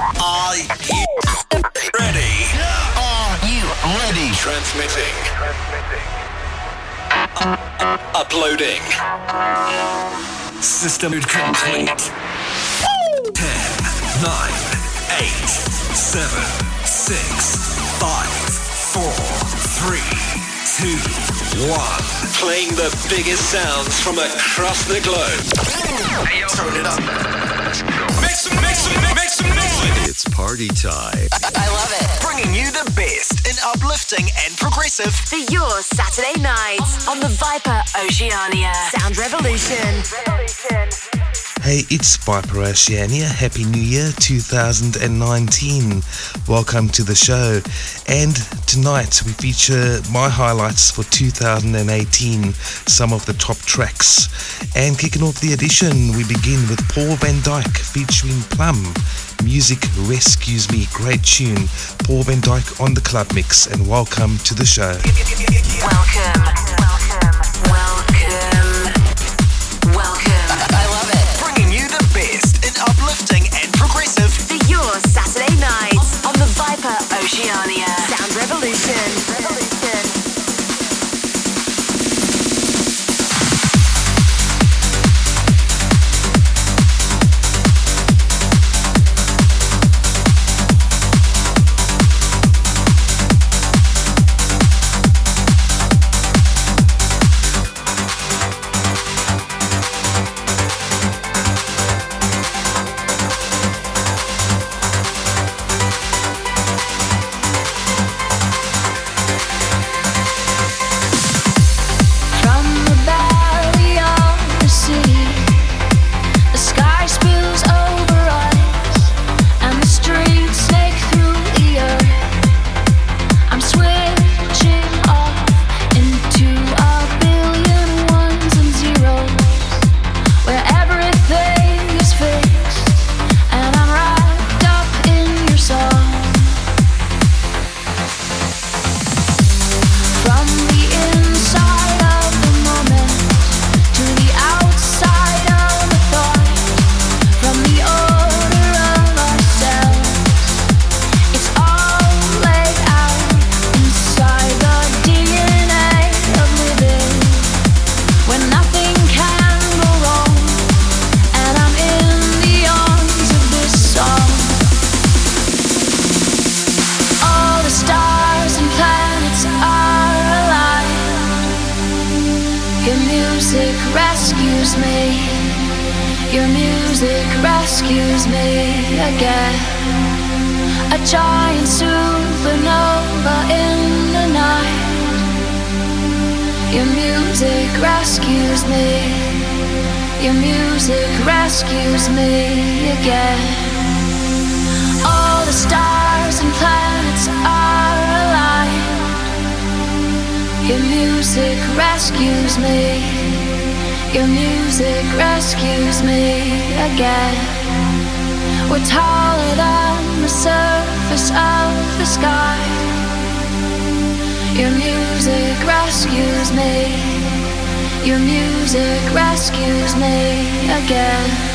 Are you ready? Are you ready? Transmitting. Uploading. System complete. 10, 9, 8, 7, 6, 5, 4, 3, 2, 1. Playing the biggest sounds from across the globe. Hey, yo. Turn it up. It's party time. I love it. Bringing you the best in uplifting and progressive. For your Saturday nights on the Viper Oceania Sound Revolution. Hey, it's Viper Oceania. Happy New Year 2019. Welcome to the show. And tonight we feature my highlights for 2018, some of the top tracks. And kicking off the edition, we begin with Paul Van Dyk featuring Plumb. Music Rescues Me. Great tune. Paul Van Dyk on the club mix. And welcome to the show. Welcome. Welcome. Saturday nights on the Viper Oceania Sound Revolution. Revolution. Your music rescues me again. A giant supernova in the night. Your music rescues me. Your music rescues me again. All the stars and planets are alive. Your music rescues me. Your music rescues me again. We're taller than the surface of the sky. Your music rescues me. Your music rescues me again.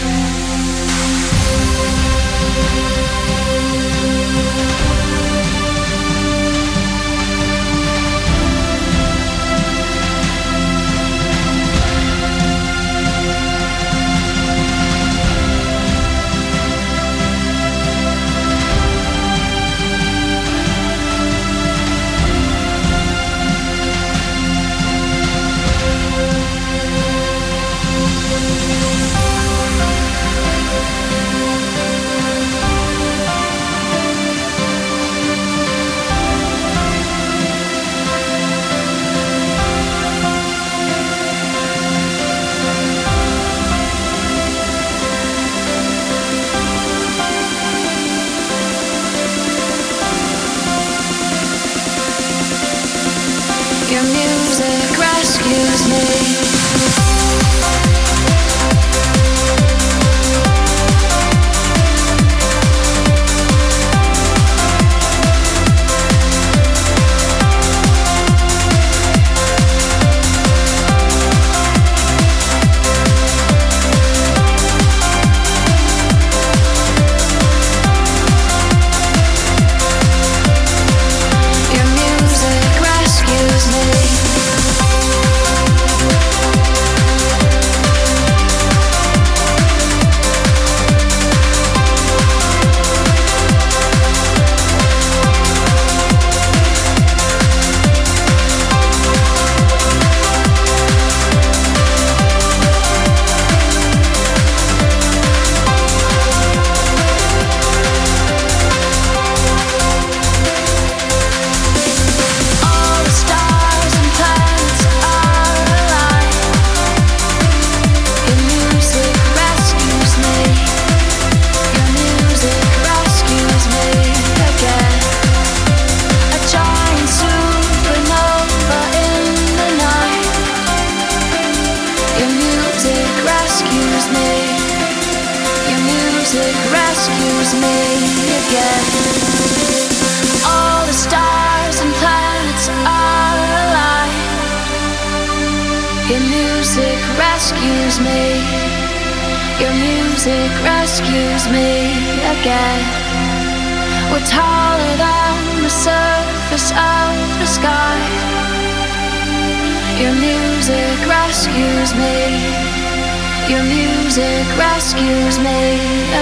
Your music rescues me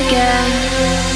again.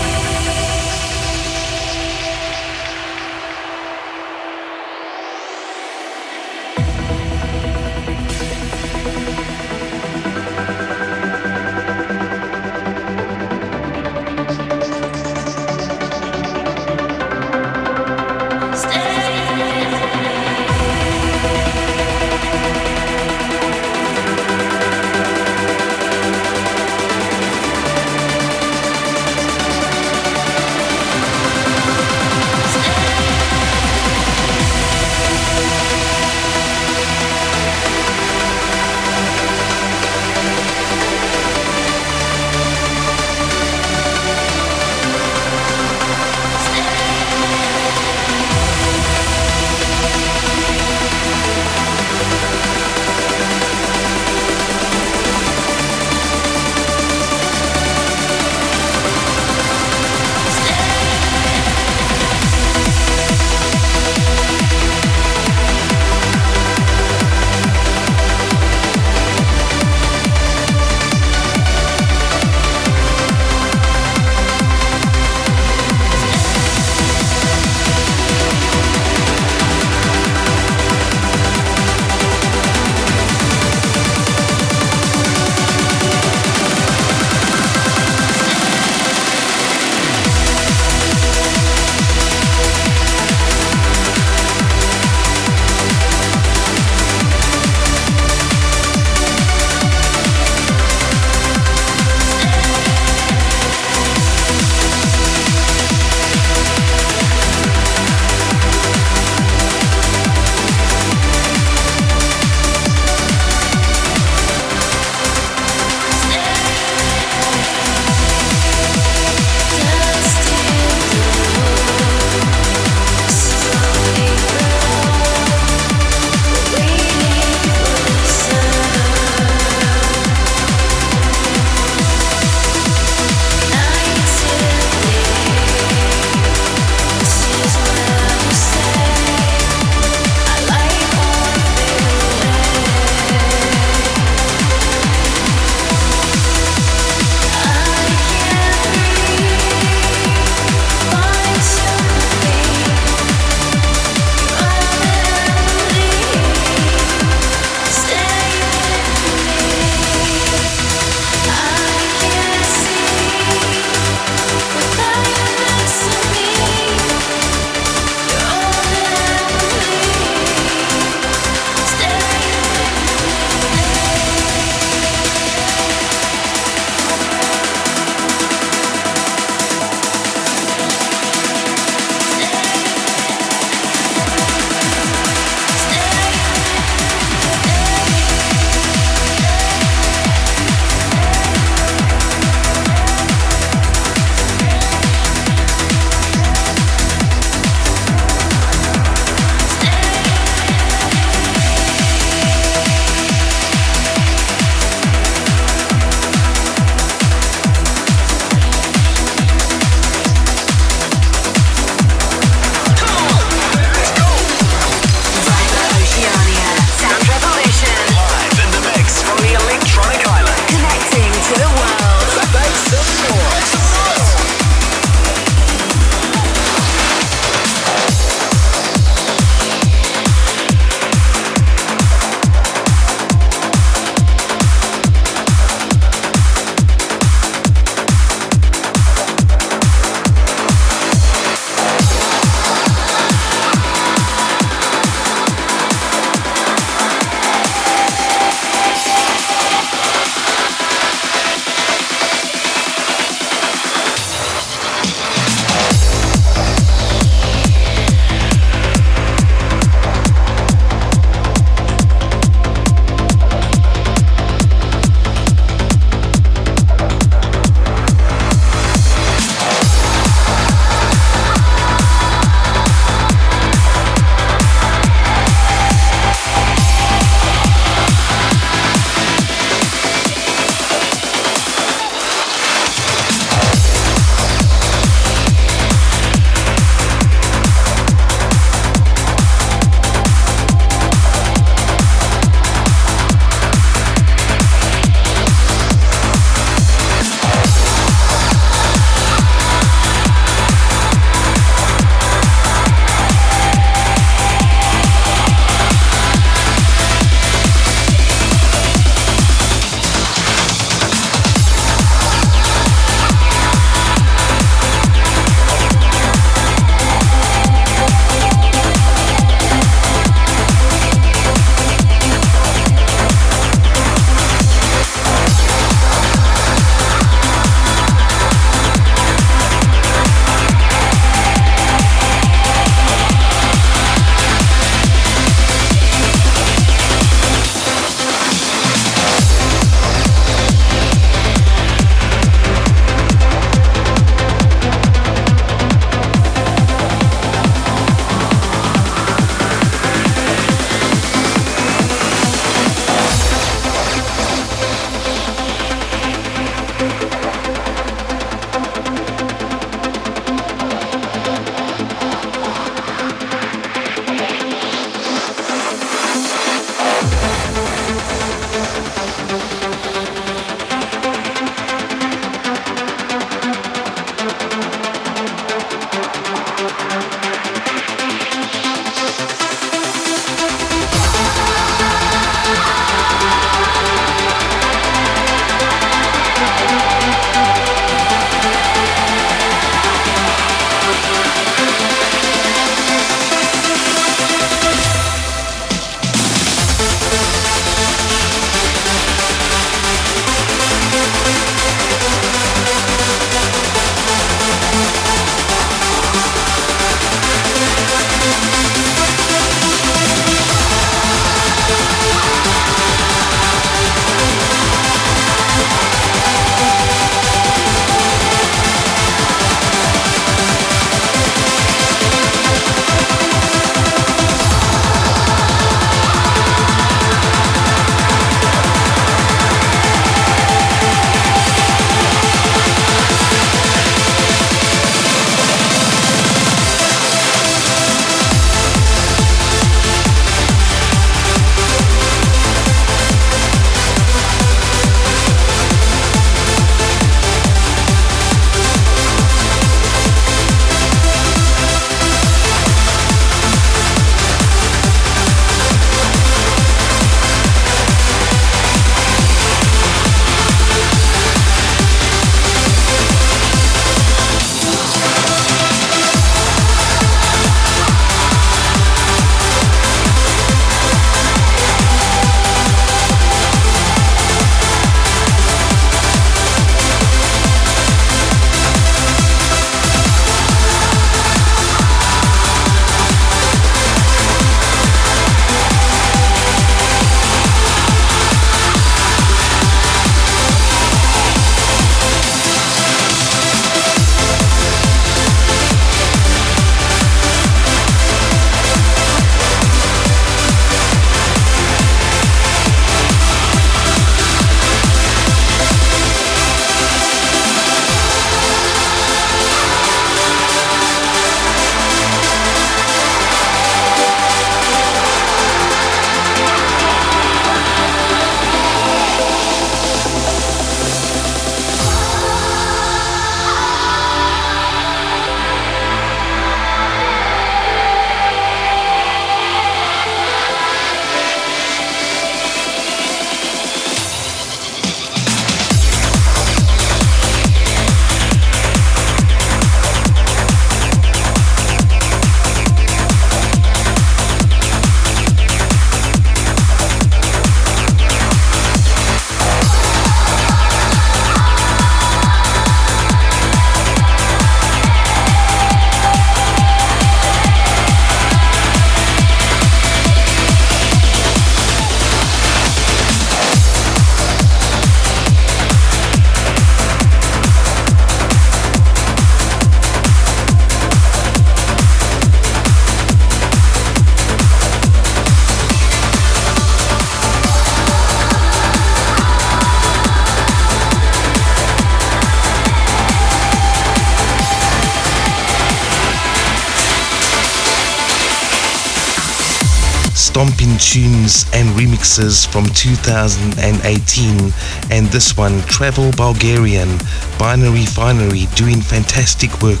From 2018. And this one, Travel Bulgarian, Binary Finery, doing fantastic work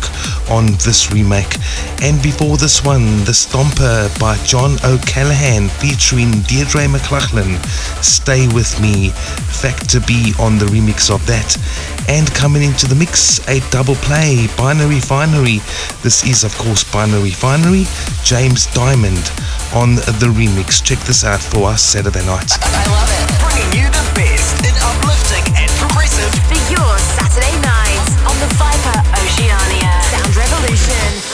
on this remake. And before this one, The Stomper by John O'Callaghan featuring Deirdre McLaughlin, Stay With Me, Factor B on the remix of that. And coming into the mix, a double play, Binary Finery. This is, of course, Binary Finery, James Diamond on the remix. Check this out for us Saturday night. I love it. Bringing you the best in uplifting and progressive. For your Saturday night on the Viper Oceania. Sound Revolution. Revolution.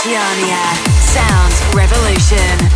Oceania. Sound Revolution.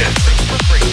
free.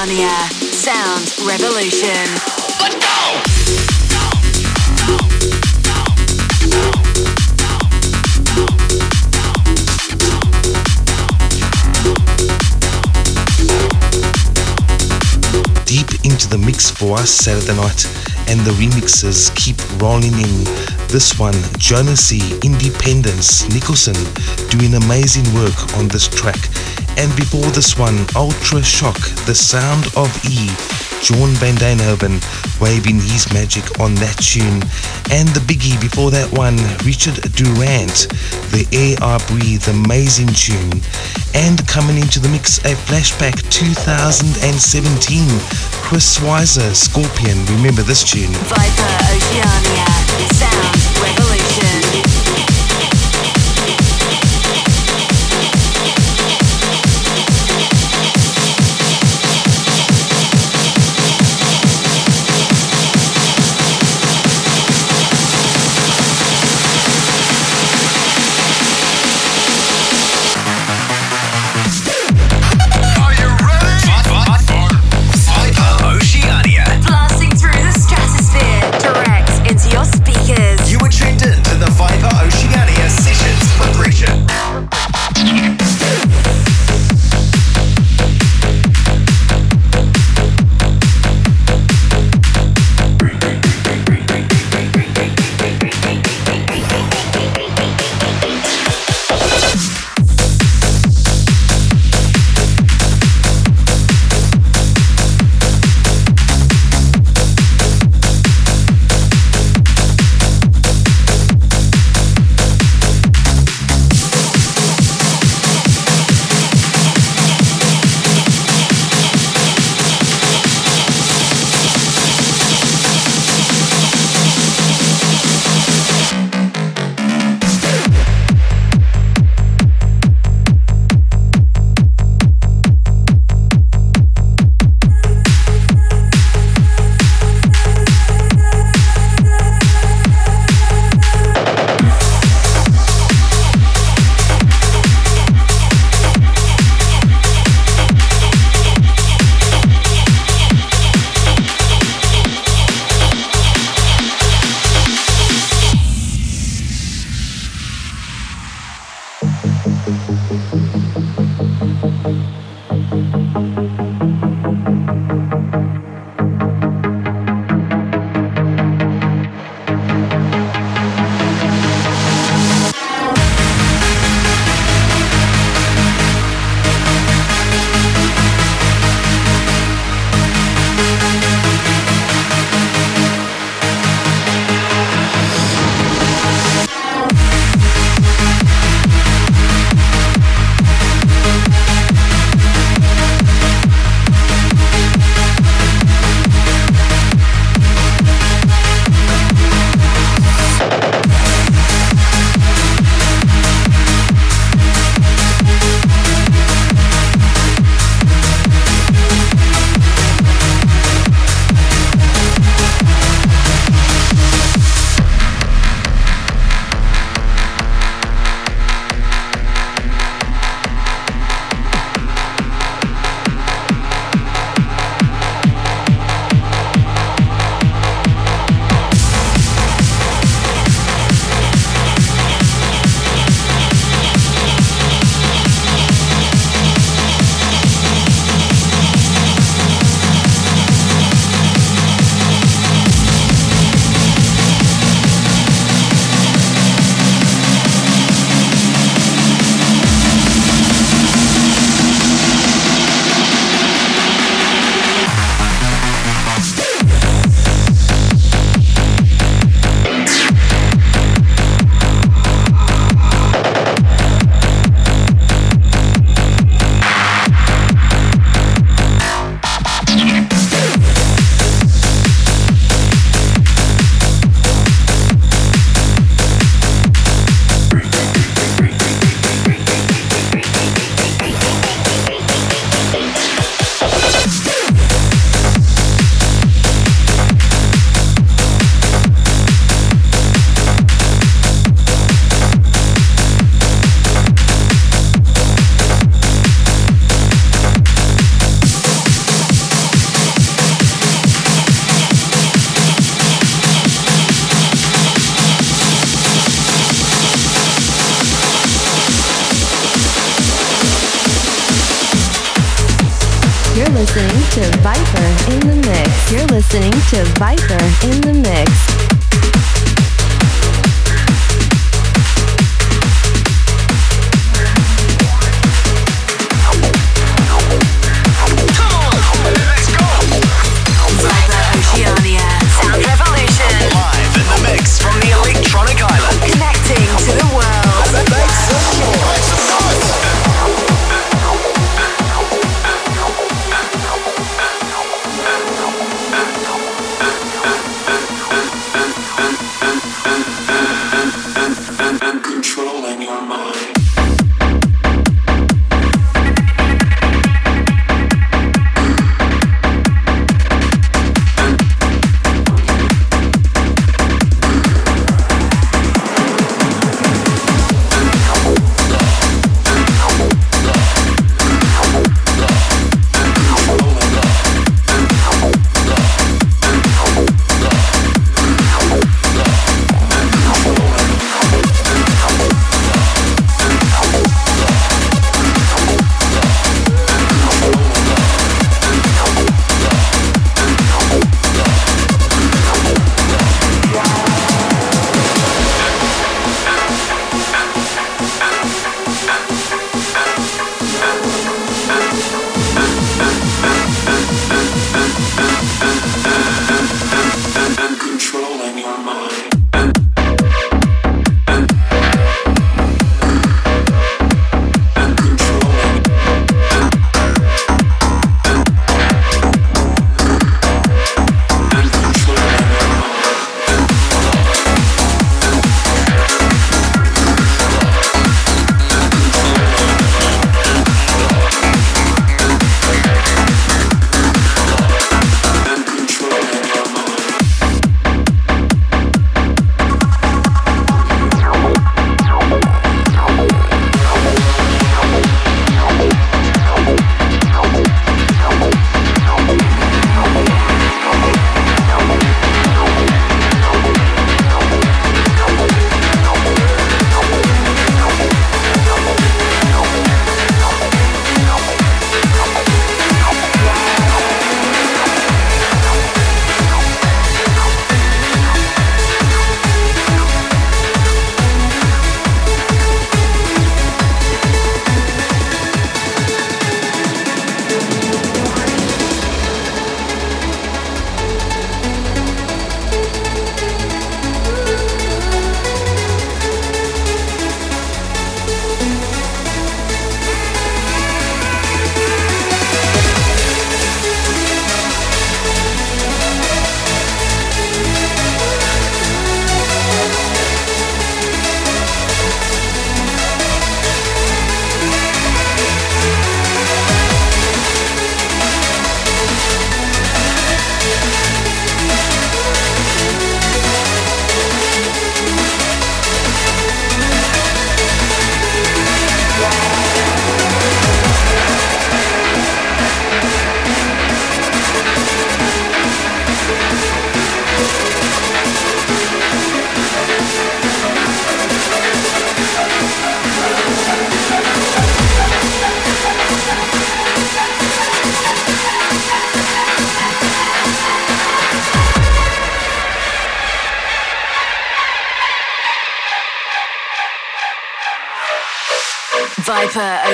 Oceania. Sound Revolution. Let's go! Deep into the mix for us Saturday night, and the remixes keep rolling in. This one, Jonasy, Independence, Nicholson, doing amazing work on this track. And before this one, Ultra Shock, The Sound of E, John Van Denhoven waving his magic on that tune. And the biggie before that one, Richard Durand, The Air I Breathe, amazing tune. And coming into the mix, a flashback 2017, Chris Weiser, Scorpion, remember this tune. Viper Oceania.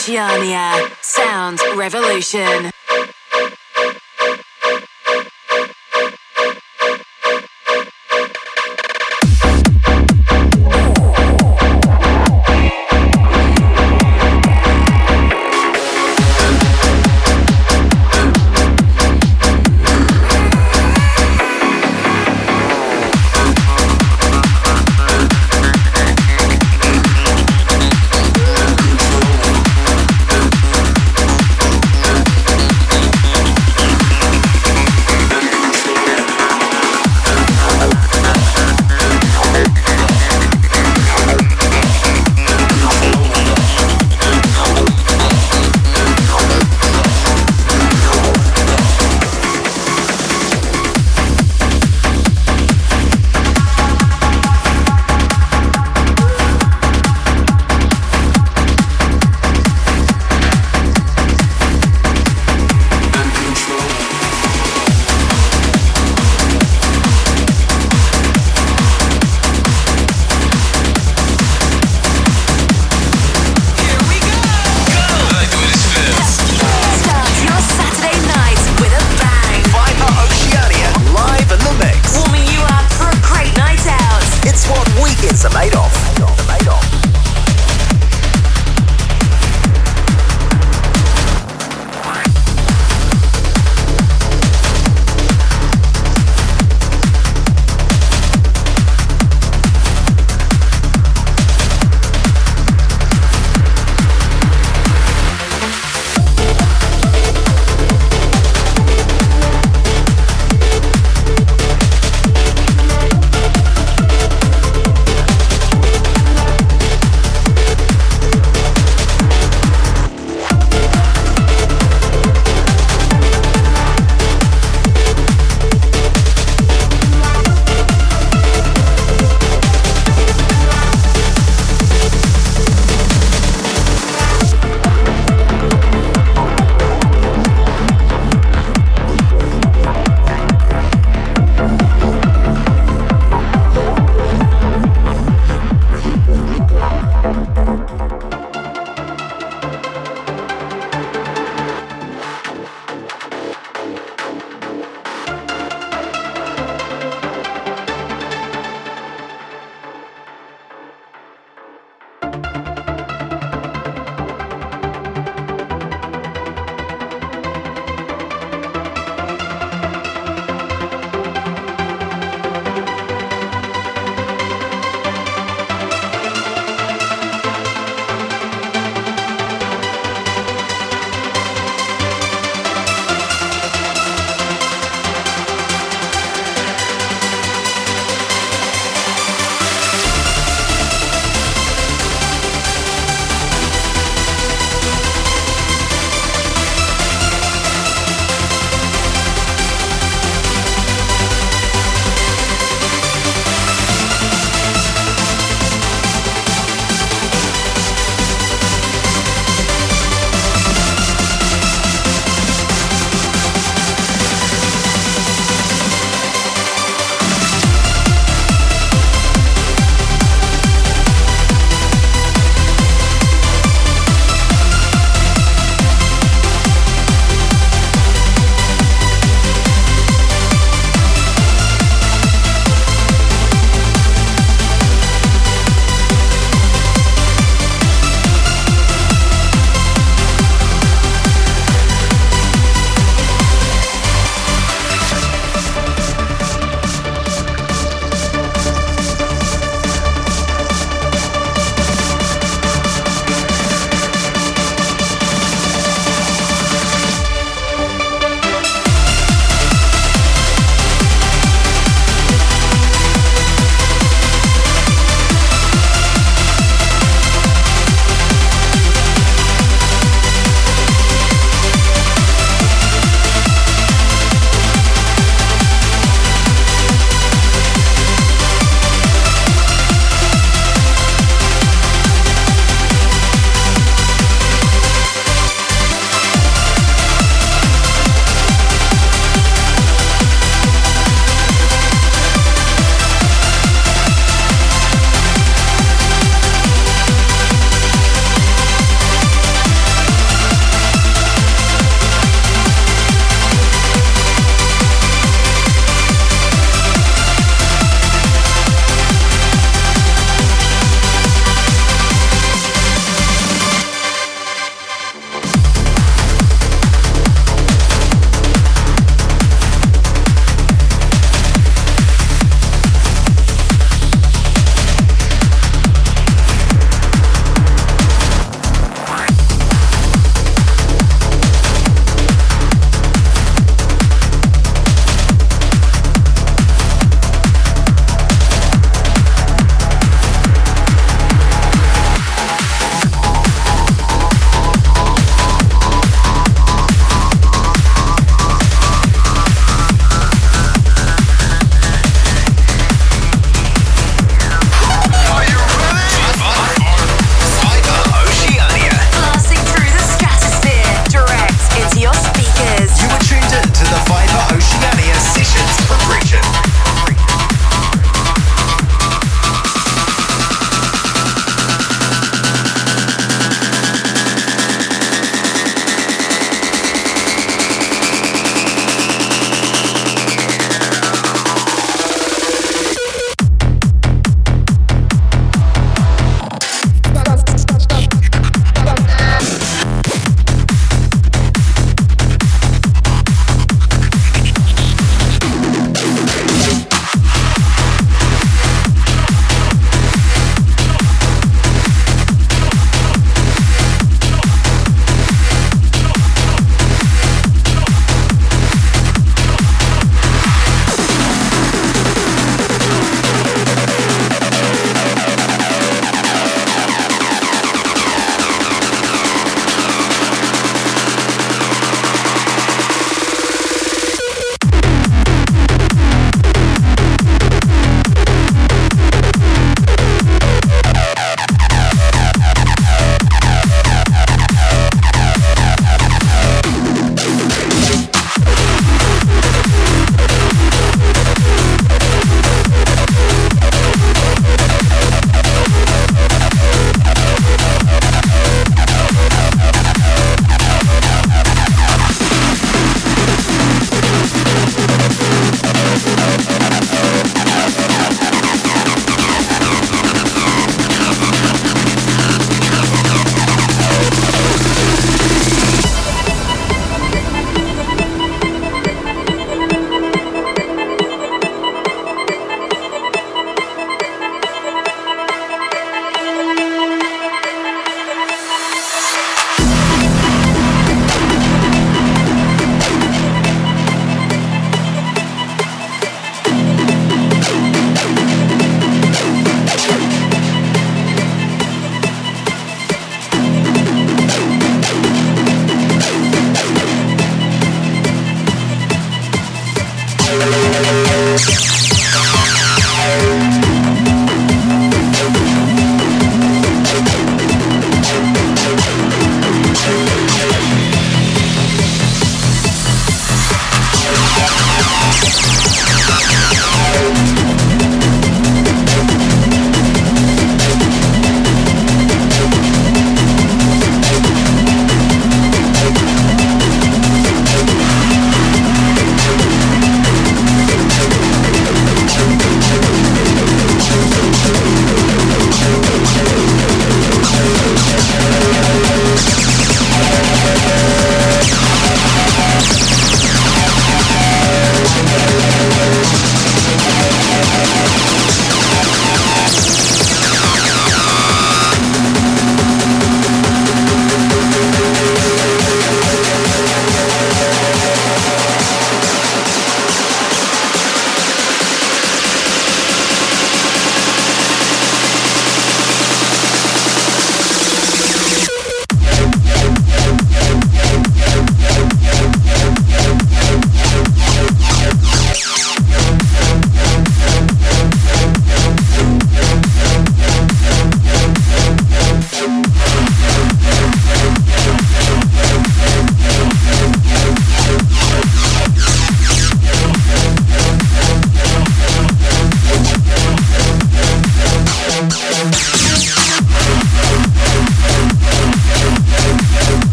Oceania. Sound Revolution.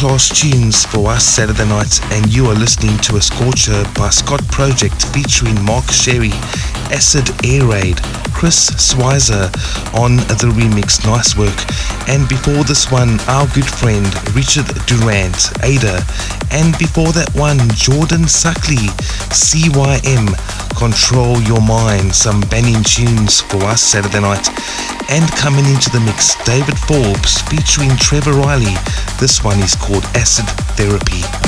Class tunes for us Saturday night, and you are listening to a scorcher by Scot Project featuring Mark Sherry, Acid Air Raid, Chris Schweizer on the remix. Nice work. And before this one, our good friend Richard Durand, Ada. And before that one, Jordan Suckley, CYM, Control Your Mind. Some banging tunes for us Saturday night. And coming into the mix, David Forbes featuring Trevor Riley. This one is called Acid Therapy.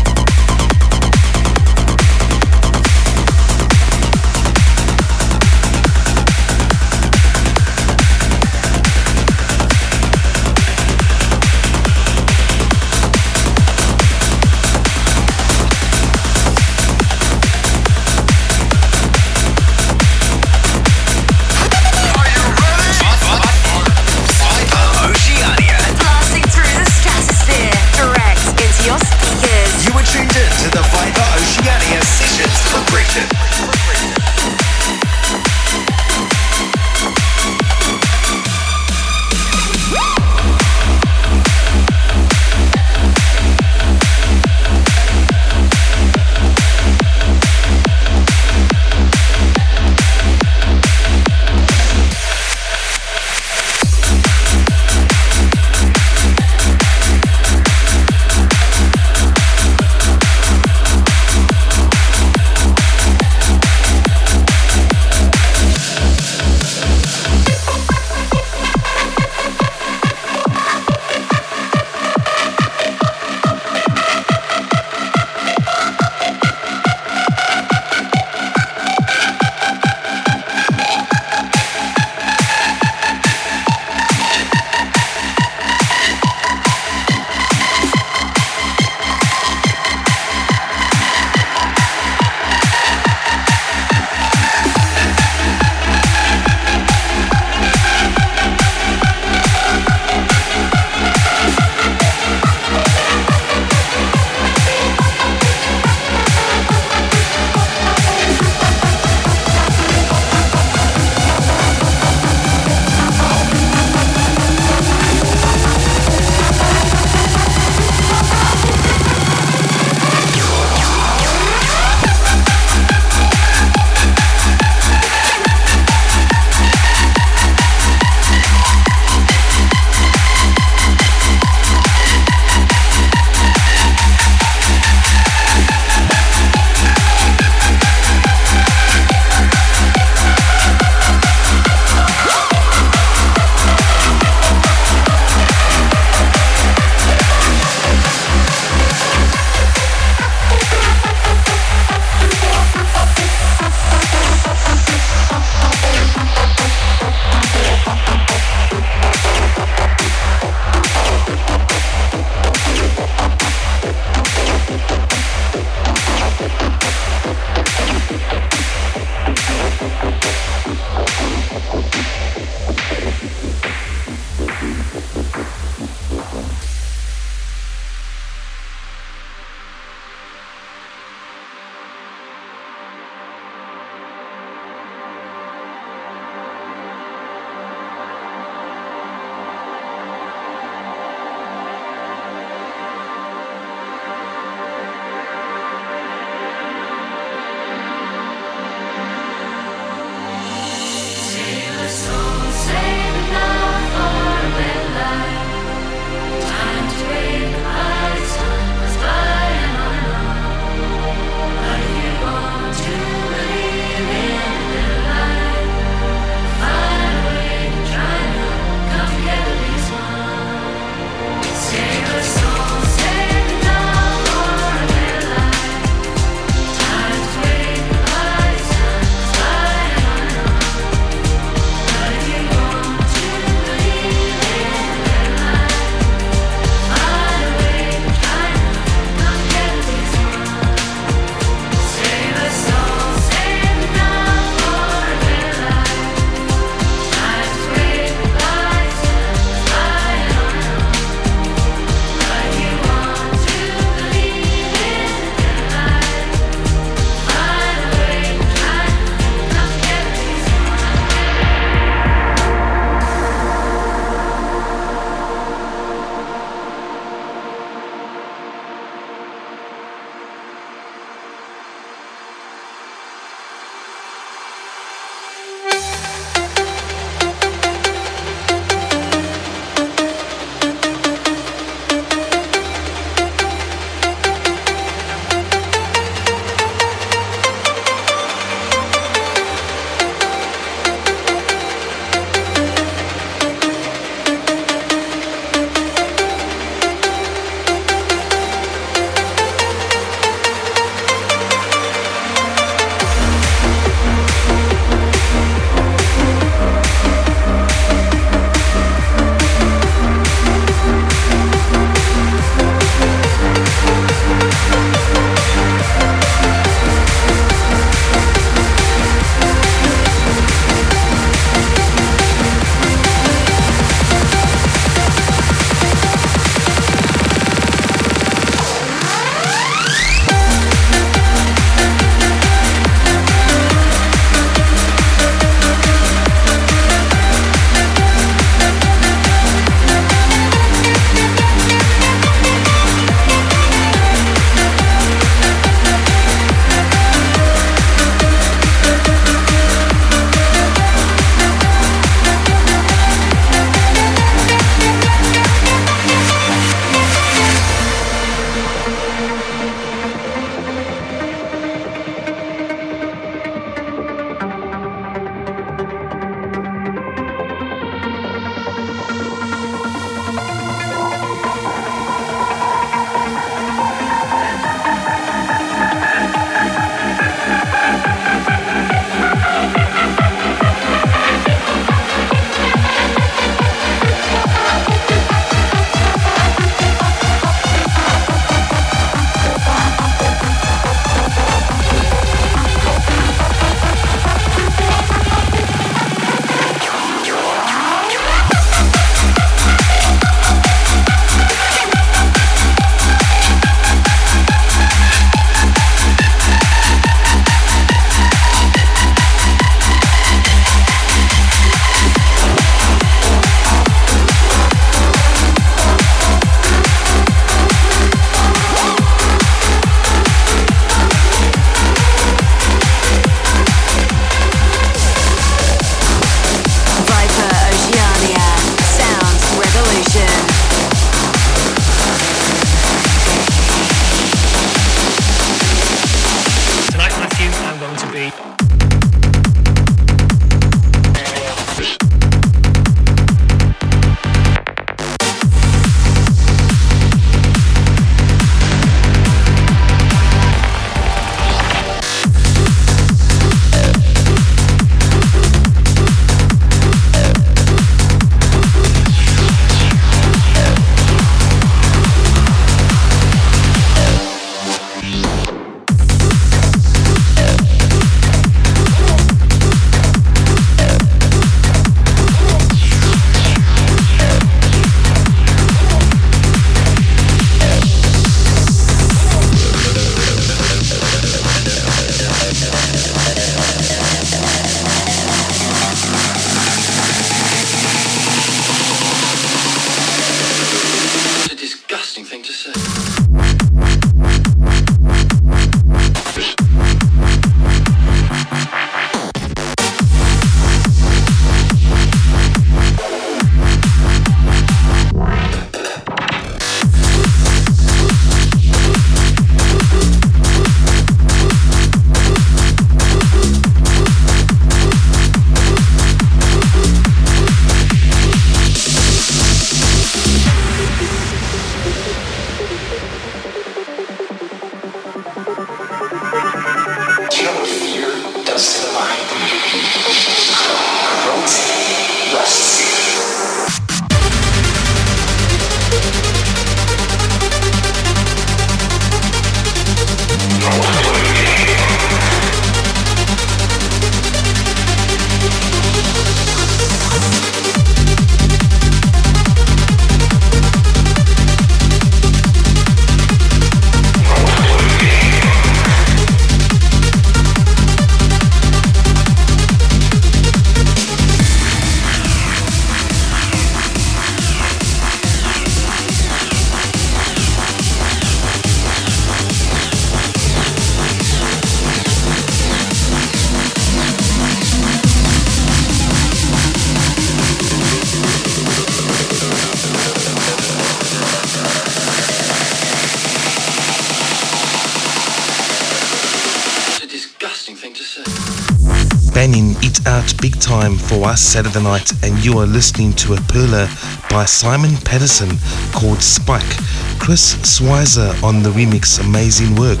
Time for us Saturday night, and you are listening to a perler by Simon Patterson called Spike. Chris Schweizer on the remix, amazing work.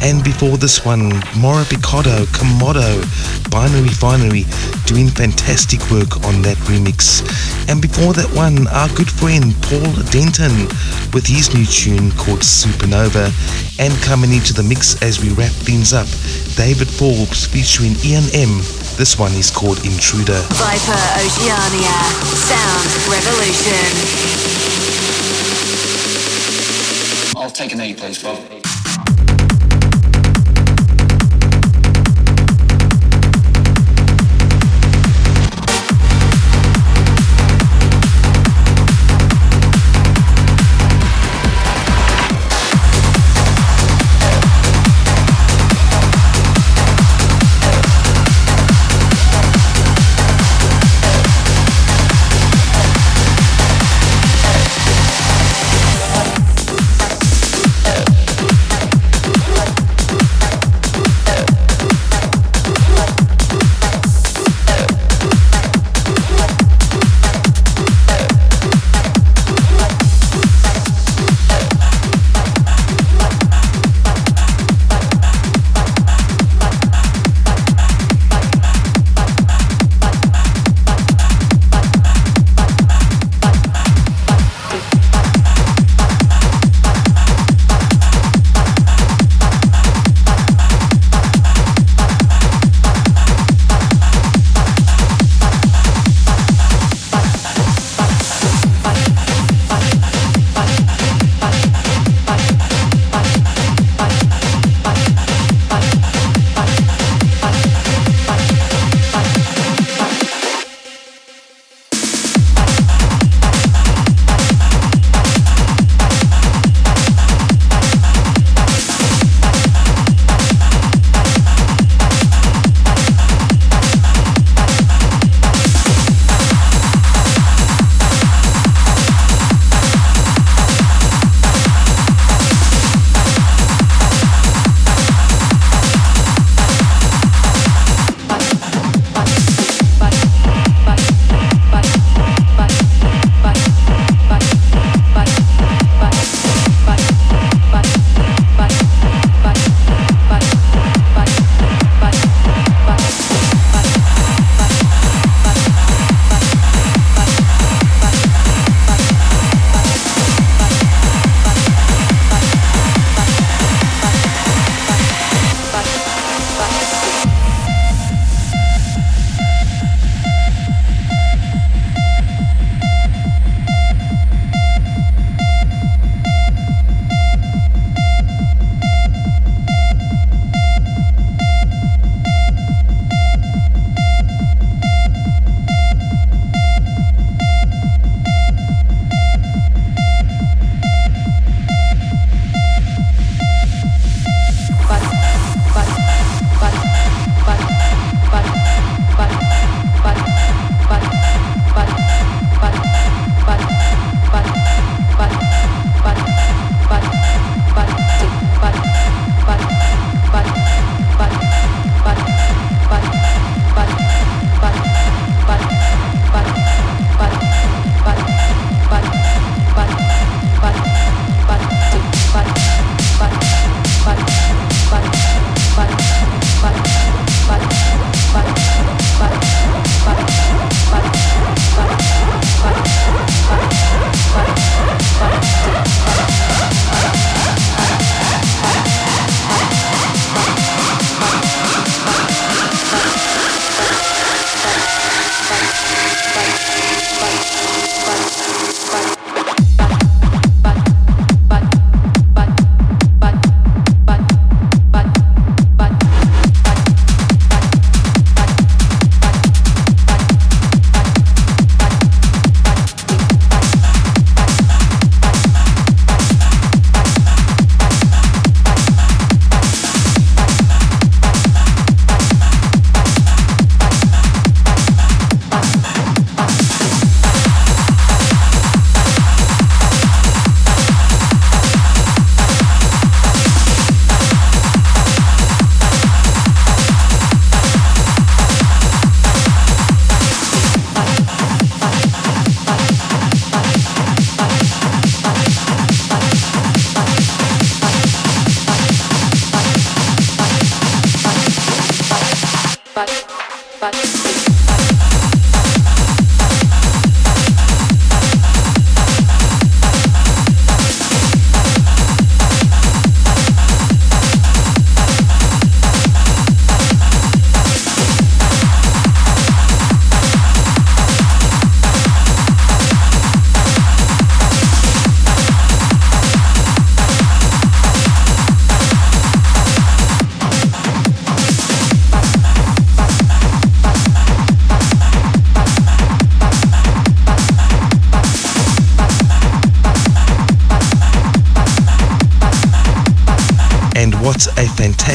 And before this one, Mauro Picotto, Komodo, Binary Finery, doing fantastic work on that remix. And before that one, our good friend Paul Denton with his new tune called Supernova. And coming into the mix as we wrap things up, David Forbes featuring Ian M this one is called Intruder. Viper Oceania. Sound Revolution. I'll take an A, please, Bob.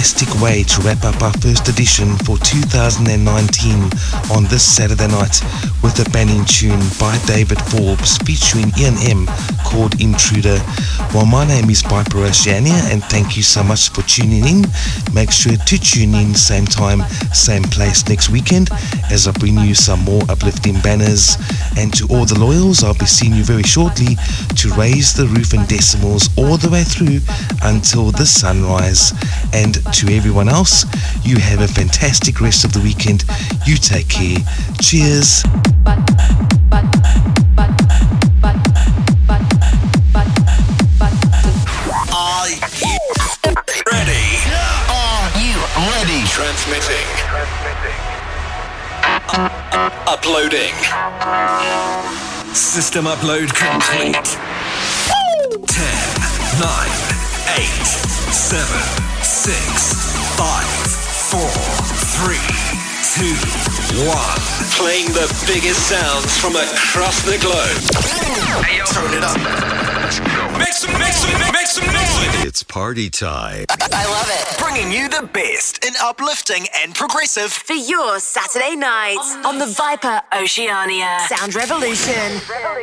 Fantastic way to wrap up our first edition for 2019 on this Saturday night with a banning tune by David Forbes featuring Ian M called Intruder. Well, my name is Viper Oceania and thank you so much for tuning in. Make sure to tune in same time, same place next weekend as I bring you some more uplifting banners. And to all the loyals, I'll be seeing you very shortly to raise the roof and decimals all the way through until the sunrise. And to everyone else, you have a fantastic rest of the weekend. You take care. Cheers. System upload complete. 10, 9, 8, 7, 6, 5, 4, 3, 2, 1. Playing the biggest sounds from across the globe. Turn it up. Make some, make some, make some noise. It's party time. I love it. Bringing you the best in uplifting and progressive. For your Saturday night on the Viper Oceania Sound Revolution. Revolution.